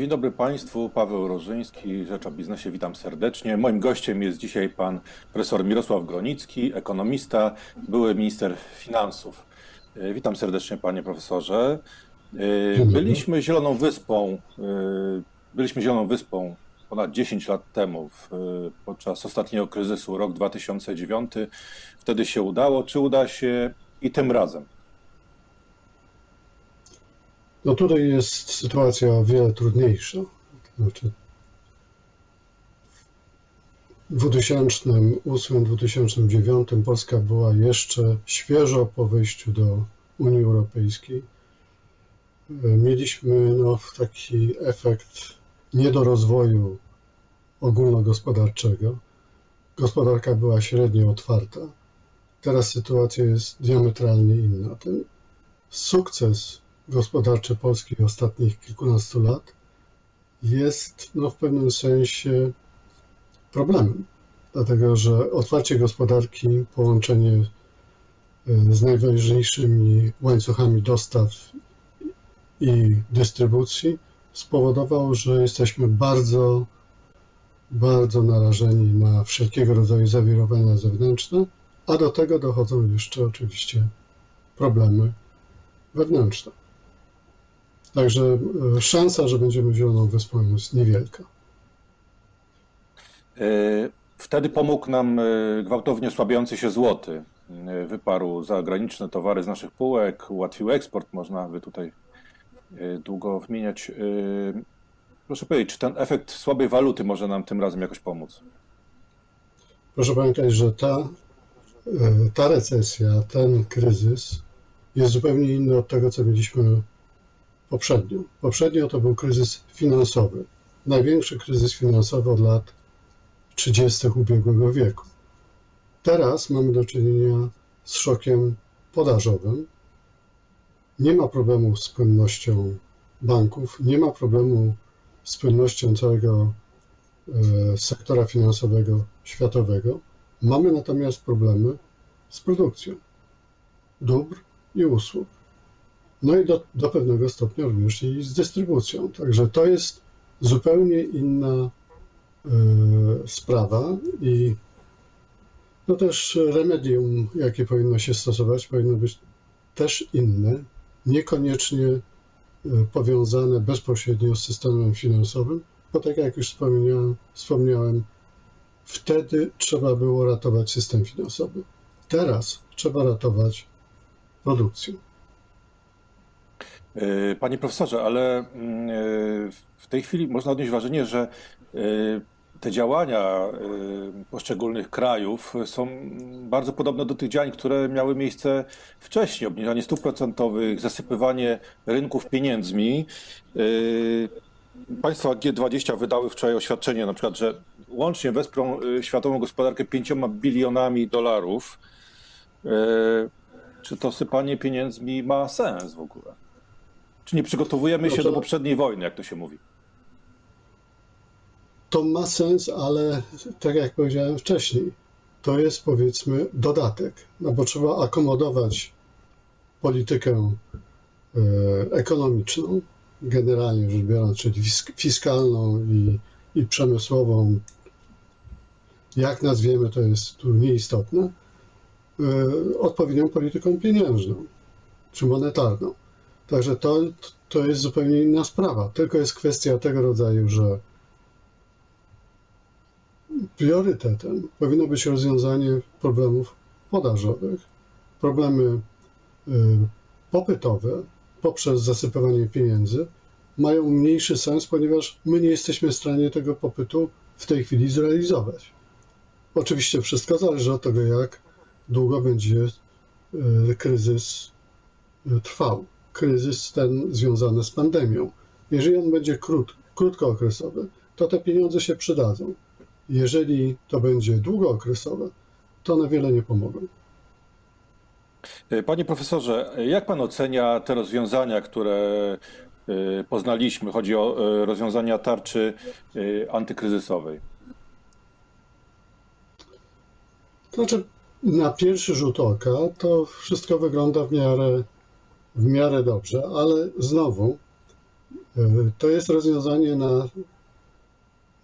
Dzień dobry Państwu, Paweł Rożyński, Rzecz o Biznesie, witam serdecznie. Moim gościem jest dzisiaj pan profesor Mirosław Gronicki, ekonomista, były minister finansów. E, witam serdecznie panie profesorze. E, byliśmy Zieloną Wyspą, e, byliśmy Zieloną Wyspą ponad 10 lat temu, podczas ostatniego kryzysu, rok 2009. Wtedy się udało. Czy uda się i tym razem? No tutaj jest sytuacja o wiele trudniejsza. Znaczy, w 2008-2009 Polska była jeszcze świeżo po wejściu do Unii Europejskiej. Mieliśmy no, taki efekt niedorozwoju ogólnogospodarczego. Gospodarka była średnio otwarta. Teraz sytuacja jest diametralnie inna. Ten sukces gospodarcze Polski ostatnich kilkunastu lat jest no, w pewnym sensie problemem, dlatego że otwarcie gospodarki, połączenie e, z najważniejszymi łańcuchami dostaw i dystrybucji spowodowało, że jesteśmy bardzo, bardzo narażeni na wszelkiego rodzaju zawirowania zewnętrzne, a do tego dochodzą jeszcze oczywiście problemy wewnętrzne. Także e, szansa, że będziemy Zieloną Wyspą jest niewielka. E, wtedy pomógł nam e, gwałtownie słabiający się złoty. Wyparł zagraniczne towary z naszych półek, ułatwił eksport, można by tutaj długo wymieniać. Proszę powiedzieć, czy ten efekt słabej waluty może nam tym razem jakoś pomóc? Proszę pamiętać, że ta, ta recesja, ten kryzys jest zupełnie inny od tego, co mieliśmy poprzednio. Poprzednio to był kryzys finansowy. Największy kryzys finansowy od lat 30. ubiegłego wieku. Teraz mamy do czynienia z szokiem podażowym. Nie ma problemu z płynnością banków, nie ma problemu z płynnością całego e, sektora finansowego światowego. Mamy natomiast problemy z produkcją dóbr i usług. No i do, do pewnego stopnia również i z dystrybucją. Także to jest zupełnie inna y, sprawa i no też remedium, jakie powinno się stosować, powinno być też inne, niekoniecznie e, powiązane bezpośrednio z systemem finansowym, bo tak jak już wspomniałem, wspomniałem wtedy trzeba było ratować system finansowy. Teraz trzeba ratować produkcję. E, panie profesorze, ale mm, e, w tej chwili można odnieść wrażenie, że e, te działania poszczególnych krajów są bardzo podobne do tych działań, które miały miejsce wcześniej. Obniżanie stóp procentowych, zasypywanie rynków pieniędzmi. Państwa G20 wydały wczoraj oświadczenie, na przykład, że łącznie wesprą światową gospodarkę pięcioma bilionami dolarów. Czy to sypanie pieniędzmi ma sens w ogóle? Czy nie przygotowujemy się do poprzedniej wojny, jak to się mówi? To ma sens, ale tak jak powiedziałem wcześniej, to jest powiedzmy dodatek, no bo trzeba akomodować politykę e, ekonomiczną, generalnie rzecz biorąc, czyli fiskalną i, i przemysłową, jak nazwiemy, to jest tu nieistotne, e, odpowiednią polityką pieniężną czy monetarną. Także to, to jest zupełnie inna sprawa. Tylko jest kwestia tego rodzaju, że priorytetem powinno być rozwiązanie problemów podażowych, problemy y, popytowe poprzez zasypywanie pieniędzy mają mniejszy sens, ponieważ my nie jesteśmy w stanie tego popytu w tej chwili zrealizować. Oczywiście wszystko zależy od tego, jak długo będzie y, kryzys y, trwał kryzys ten związany z pandemią. Jeżeli on będzie krót, krótkookresowy, to te pieniądze się przydadzą. Jeżeli to będzie długookresowe, to one wiele nie pomogą. Panie profesorze, jak pan ocenia te rozwiązania, które y, poznaliśmy? Chodzi o y, rozwiązania tarczy antykryzysowej. Znaczy, na pierwszy rzut oka to wszystko wygląda w miarę w miarę dobrze, ale znowu To jest rozwiązanie na,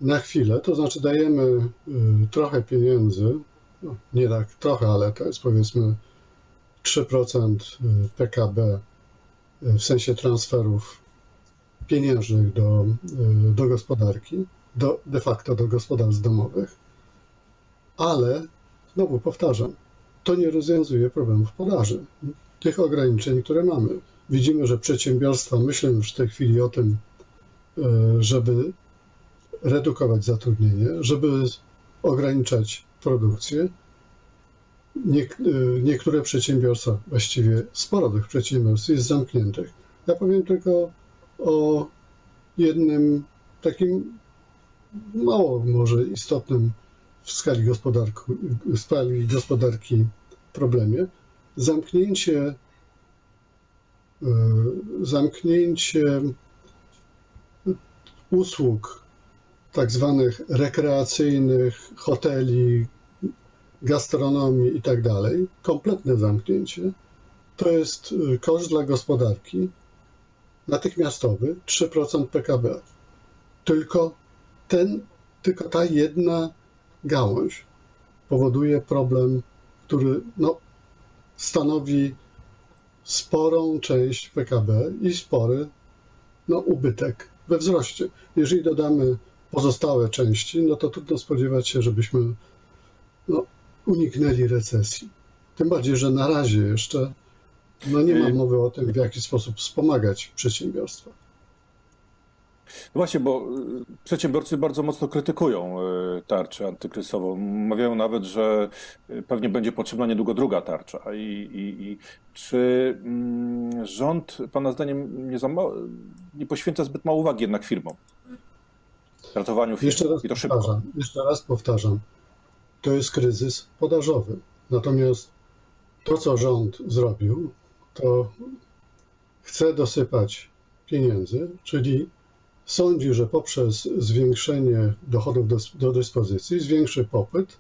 na chwilę, to znaczy dajemy y, trochę pieniędzy, no, nie tak trochę, ale to jest powiedzmy 3% PKB w sensie transferów pieniężnych do, do gospodarki, do, de facto do gospodarstw domowych, ale znowu powtarzam, to nie rozwiązuje problemów podaży, tych ograniczeń, które mamy. Widzimy, że przedsiębiorstwa myślą już w tej chwili o tym, e, żeby redukować zatrudnienie, żeby ograniczać produkcję. E, niektóre przedsiębiorstwa, właściwie sporo tych przedsiębiorstw jest zamkniętych. Ja powiem tylko o jednym takim mało może istotnym w skali, w skali gospodarki problemie. Zamknięcie, e, zamknięcie usług tak zwanych rekreacyjnych, hoteli, gastronomii i tak kompletne zamknięcie, to jest e, koszt dla gospodarki natychmiastowy 3% PKB. Tylko ten, tylko ta jedna gałąź powoduje problem, który no, stanowi sporą część PKB i spory no, ubytek we wzroście. Jeżeli dodamy pozostałe części, no to trudno spodziewać się, żebyśmy no, uniknęli recesji. Tym bardziej, że na razie jeszcze no nie ma mowy o tym, w jaki sposób wspomagać przedsiębiorstwa. Właśnie, bo y, przedsiębiorcy bardzo mocno krytykują y, tarczę antykryzysową. Mawiają nawet, że y, pewnie będzie potrzebna niedługo druga tarcza. I, i, i czy mm, rząd, Pana zdaniem, nie, nie, poświęca zbyt mało uwagi jednak firmom? Ratowaniu firm. Jeszcze raz, I to szybko. Powtarzam, jeszcze raz powtarzam. To jest kryzys podażowy. Natomiast to, co rząd zrobił, to chce dosypać pieniędzy, czyli sądzi, że poprzez zwiększenie dochodów do, do dyspozycji zwiększy popyt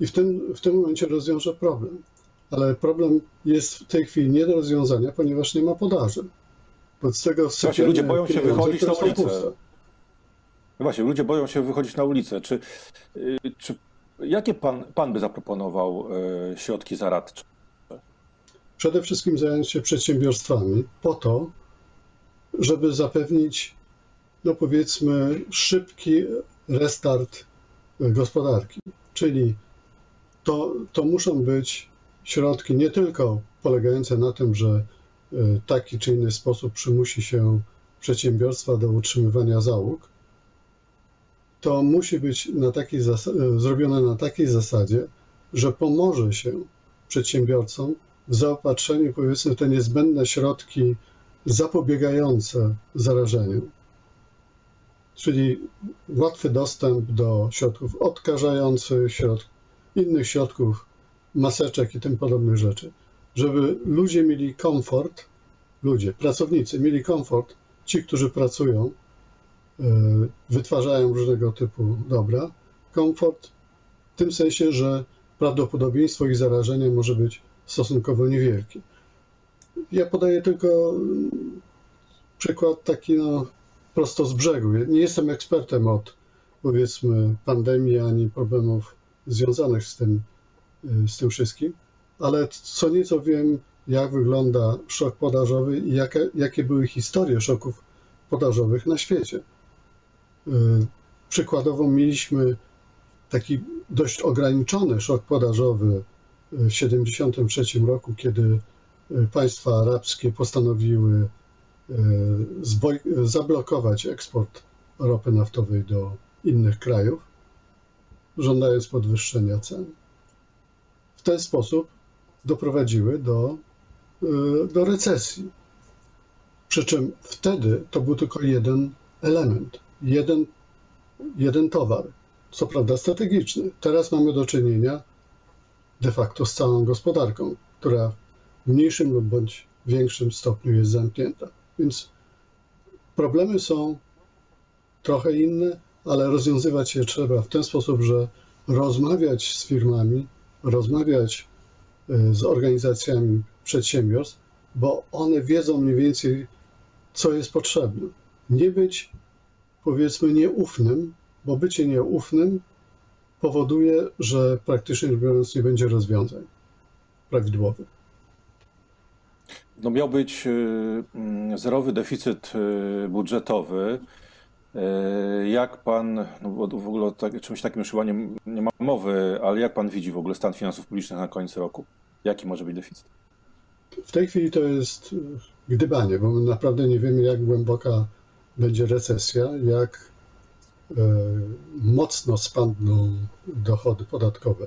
i w tym, w tym momencie rozwiąże problem. Ale problem jest w tej chwili nie do rozwiązania, ponieważ nie ma podaży. Wobec tego Właśnie, ludzie boją się wychodzić na ulicę. No właśnie, ludzie boją się wychodzić na ulicę. Czy, y, czy jakie pan, pan by zaproponował y, środki zaradcze? Przede wszystkim zająć się przedsiębiorstwami po to, żeby zapewnić no powiedzmy, szybki restart gospodarki. Czyli to, to muszą być środki nie tylko polegające na tym, że e, taki czy inny sposób przymusi się przedsiębiorstwa do utrzymywania załóg, to musi być na takiej e, zrobione na takiej zasadzie, że pomoże się przedsiębiorcom w zaopatrzeniu, powiedzmy, te niezbędne środki zapobiegające zarażeniu czyli łatwy dostęp do środków odkażających, środ innych środków, maseczek i tym podobnych rzeczy, żeby ludzie mieli komfort, ludzie, pracownicy mieli komfort, ci, którzy pracują, e, wytwarzają różnego typu dobra, komfort w tym sensie, że prawdopodobieństwo ich zarażenia może być stosunkowo niewielkie. Ja podaję tylko przykład taki no, prosto z brzegu. Nie jestem ekspertem od powiedzmy pandemii ani problemów związanych z tym, z tym wszystkim, ale co nieco wiem, jak wygląda szok podażowy i jakie, jakie były historie szoków podażowych na świecie. Y, przykładowo mieliśmy taki dość ograniczony szok podażowy w 1973 roku, kiedy y, państwa arabskie postanowiły zablokować eksport ropy naftowej do innych krajów, żądając podwyższenia cen. W ten sposób doprowadziły do, y, do recesji. Przy czym wtedy to był tylko jeden element, jeden, jeden towar, co prawda strategiczny. Teraz mamy do czynienia de facto z całą gospodarką, która w mniejszym lub bądź większym stopniu jest zamknięta. Więc problemy są trochę inne, ale rozwiązywać je trzeba w ten sposób, że rozmawiać z firmami, rozmawiać e, z organizacjami przedsiębiorstw, bo one wiedzą mniej więcej, co jest potrzebne. nie być, powiedzmy, nieufnym, bo bycie nieufnym powoduje, że praktycznie biorąc nie będzie rozwiązań prawidłowych. No miał być y, mm, zerowy deficyt y, budżetowy. Y, Jak pan, no w ogóle o tak, czymś takim już chyba nie, nie ma mowy, ale jak pan widzi w ogóle stan finansów publicznych na końcu roku? Jaki może być deficyt? W tej chwili to jest gdybanie, bo naprawdę nie wiemy, jak głęboka będzie recesja, jak mocno spadną dochody podatkowe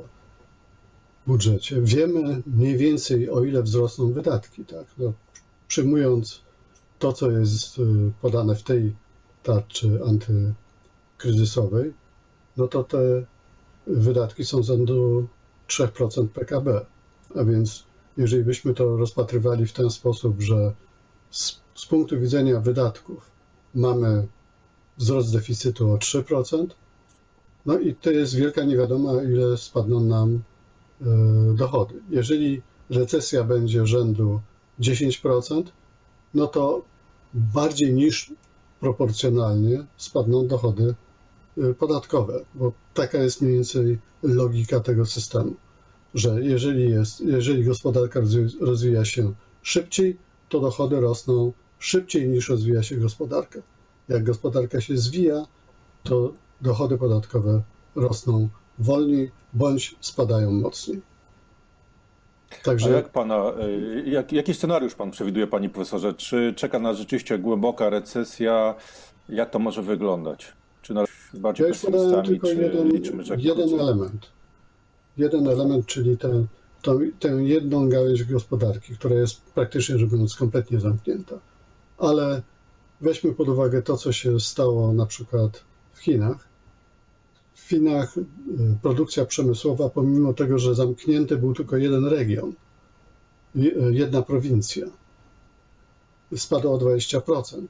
budżecie. Wiemy mniej więcej, o ile wzrosną wydatki. Tak? No, przyjmując to, co jest y, podane w tej tarczy antykryzysowej, no to te wydatki są rzędu 3% PKB. A więc jeżeli byśmy to rozpatrywali w ten sposób, że z, z punktu widzenia wydatków mamy wzrost deficytu o 3%, no i to jest wielka niewiadoma, ile spadną nam dochody. Jeżeli recesja będzie rzędu 10%, no to bardziej niż proporcjonalnie spadną dochody e, podatkowe, bo taka jest mniej więcej logika tego systemu że jeżeli, jest, jeżeli gospodarka rozwi- rozwija się szybciej, to dochody rosną szybciej niż rozwija się gospodarka. Jak gospodarka się zwija, to dochody podatkowe rosną wolniej bądź spadają mocniej. A Także jak pana, y, jak, jaki scenariusz pan przewiduje, panie profesorze? Czy czeka nas rzeczywiście głęboka recesja? Jak to może wyglądać? Czy na bardziej ja pesymistami, tylko czy jeden, liczymy, że jeden krócej? element. Jeden element, czyli tę, tą, tę jedną gałęź gospodarki, która jest praktycznie rzecz biorąc kompletnie zamknięta. Ale weźmy pod uwagę to, co się stało na przykład w Chinach. W Chinach y, produkcja przemysłowa, pomimo tego, że zamknięty był tylko jeden region, je- jedna prowincja, spadła o 20%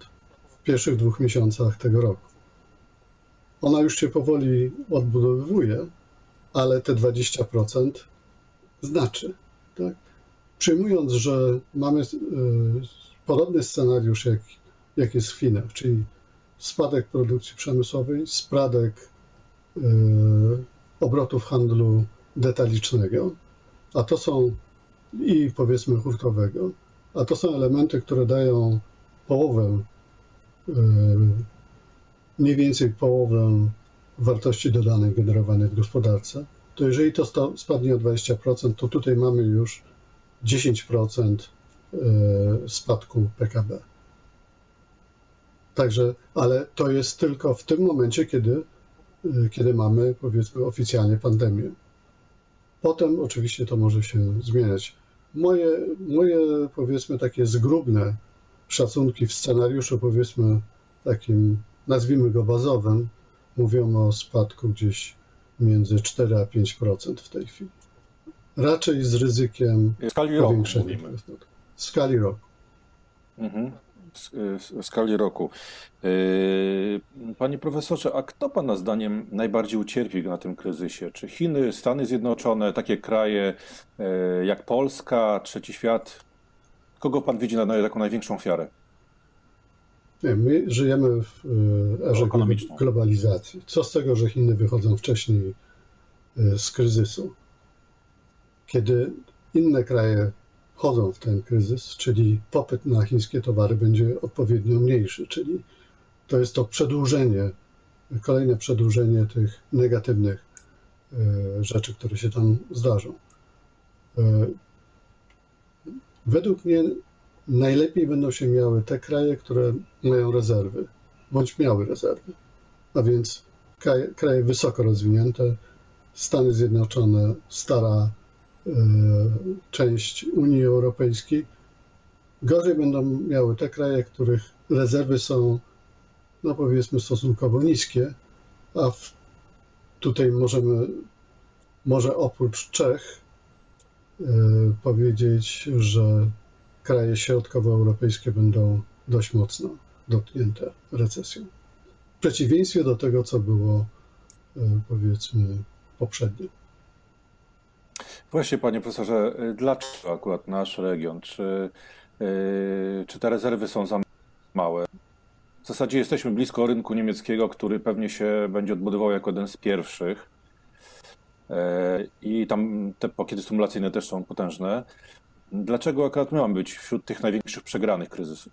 w pierwszych dwóch miesiącach tego roku. Ona już się powoli odbudowuje, ale te 20% znaczy. Tak? Przyjmując, że mamy y, podobny scenariusz, jak, jak jest w Chinach, czyli spadek produkcji przemysłowej, spadek y, obrotów handlu detalicznego, a to są i powiedzmy hurtowego, a to są elementy, które dają połowę, y, mniej więcej połowę wartości dodanej generowanej w gospodarce, to jeżeli to spadnie o 20%, to tutaj mamy już 10% e, spadku PKB. Także, ale to jest tylko w tym momencie, kiedy, e, kiedy mamy, powiedzmy, oficjalnie pandemię. Potem oczywiście to może się zmieniać. Moje, moje powiedzmy, takie zgrubne szacunki w scenariuszu, powiedzmy, takim, nazwijmy go bazowym, mówią o spadku gdzieś między 4 a 5% w tej chwili. Raczej z ryzykiem W skali roku powiększenia. mówimy. W skali roku. Mhm. W, skali roku. Yy, Panie profesorze, a kto Pana zdaniem najbardziej ucierpi na tym kryzysie? Czy Chiny, Stany Zjednoczone, takie kraje yy, jak Polska, Trzeci Świat? Kogo Pan widzi na taką największą ofiarę? Nie, my żyjemy w e, erze globalizacji. Co z tego, że Chiny wychodzą wcześniej z kryzysu? Kiedy inne kraje wchodzą w ten kryzys, czyli popyt na chińskie towary będzie odpowiednio mniejszy, czyli to jest to przedłużenie, kolejne przedłużenie tych negatywnych e, rzeczy, które się tam zdarzą. E, Według mnie najlepiej będą się miały te kraje, które mają rezerwy, bądź miały rezerwy. A więc kraje, kraje wysoko rozwinięte, Stany Zjednoczone, stara część Unii Europejskiej. Gorzej będą miały te kraje, których rezerwy są, no powiedzmy, stosunkowo niskie, a w, tutaj możemy, może oprócz Czech, e, powiedzieć, że kraje środkowoeuropejskie będą dość mocno dotknięte recesją. W przeciwieństwie do tego, co było e, powiedzmy poprzednio. Właśnie, Panie profesorze, yy, dlaczego akurat nasz region? Czy, yy, czy te rezerwy są za małe? W zasadzie jesteśmy blisko rynku niemieckiego, który pewnie się będzie odbudował jako jeden z pierwszych. E, I tam te pakiety stymulacyjne też są potężne. Dlaczego akurat my mamy być wśród tych największych przegranych kryzysu?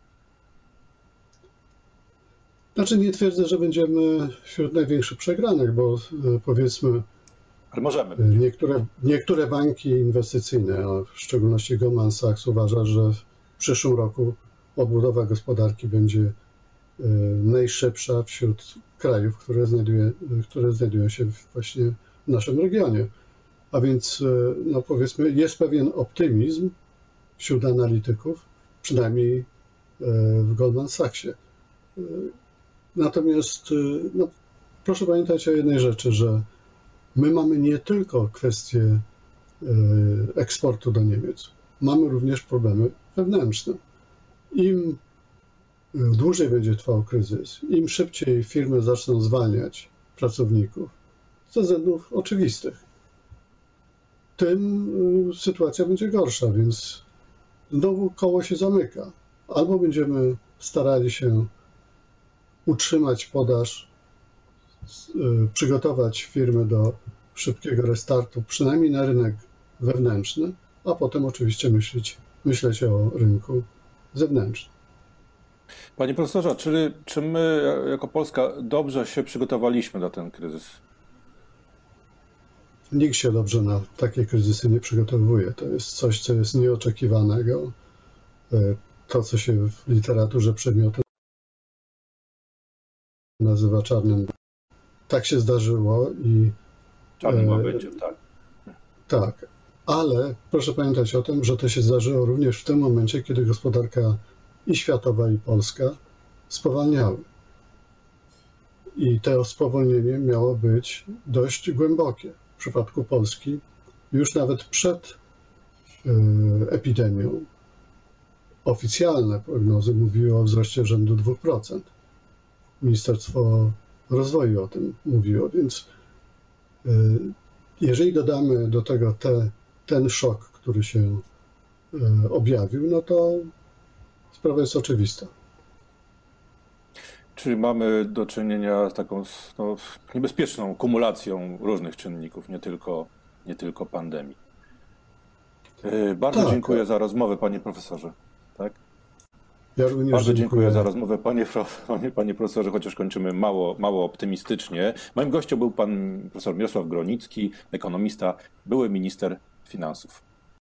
Znaczy nie twierdzę, że będziemy wśród największych przegranych, bo e, powiedzmy Ale możemy. niektóre, niektóre banki inwestycyjne, w szczególności Goldman Sachs uważa, że w przyszłym roku odbudowa gospodarki będzie e, najszybsza wśród krajów, które, znajduje, które znajdują się właśnie w naszym regionie. A więc, e, no powiedzmy, jest pewien optymizm wśród analityków, przynajmniej e, w Goldman Sachsie. Natomiast no, proszę pamiętać o jednej rzeczy, że my mamy nie tylko kwestię e, eksportu do Niemiec, mamy również problemy wewnętrzne. Im e, dłużej będzie trwał kryzys, im szybciej firmy zaczną zwalniać pracowników, ze względów oczywistych, tym y, sytuacja będzie gorsza, więc znowu koło się zamyka. Albo będziemy starali się utrzymać podaż, przygotować firmy do szybkiego restartu, przynajmniej na rynek wewnętrzny, a potem oczywiście myśleć, myśleć o rynku zewnętrznym. Panie profesorze, czy, czy my jako Polska dobrze się przygotowaliśmy na ten kryzys? Nikt się dobrze na takie kryzysy nie przygotowuje. To jest coś, co jest nieoczekiwanego. E, To, co się w literaturze przedmiotem nazywa czarnym. Tak się zdarzyło i Czarnym E, łabędziem, tak. tak, ale proszę pamiętać o tym, że to się zdarzyło również w tym momencie, kiedy gospodarka i światowa, i polska spowalniały. I to spowolnienie miało być dość głębokie. W przypadku Polski już nawet przed e, epidemią oficjalne prognozy mówiły o wzroście rzędu 2%. Ministerstwo Rozwoju o tym mówiło, więc e, jeżeli dodamy do tego te, ten szok, który się e, objawił, no to sprawa jest oczywista. Czyli mamy do czynienia z taką no, niebezpieczną kumulacją różnych czynników, nie tylko, nie tylko pandemii. Yy, Bardzo Tak. dziękuję za rozmowę, panie profesorze. Ja również Bardzo dziękuję za rozmowę, panie, panie, panie profesorze, chociaż kończymy mało, mało optymistycznie. Moim gościem był pan profesor Mirosław Gronicki, ekonomista, były minister finansów.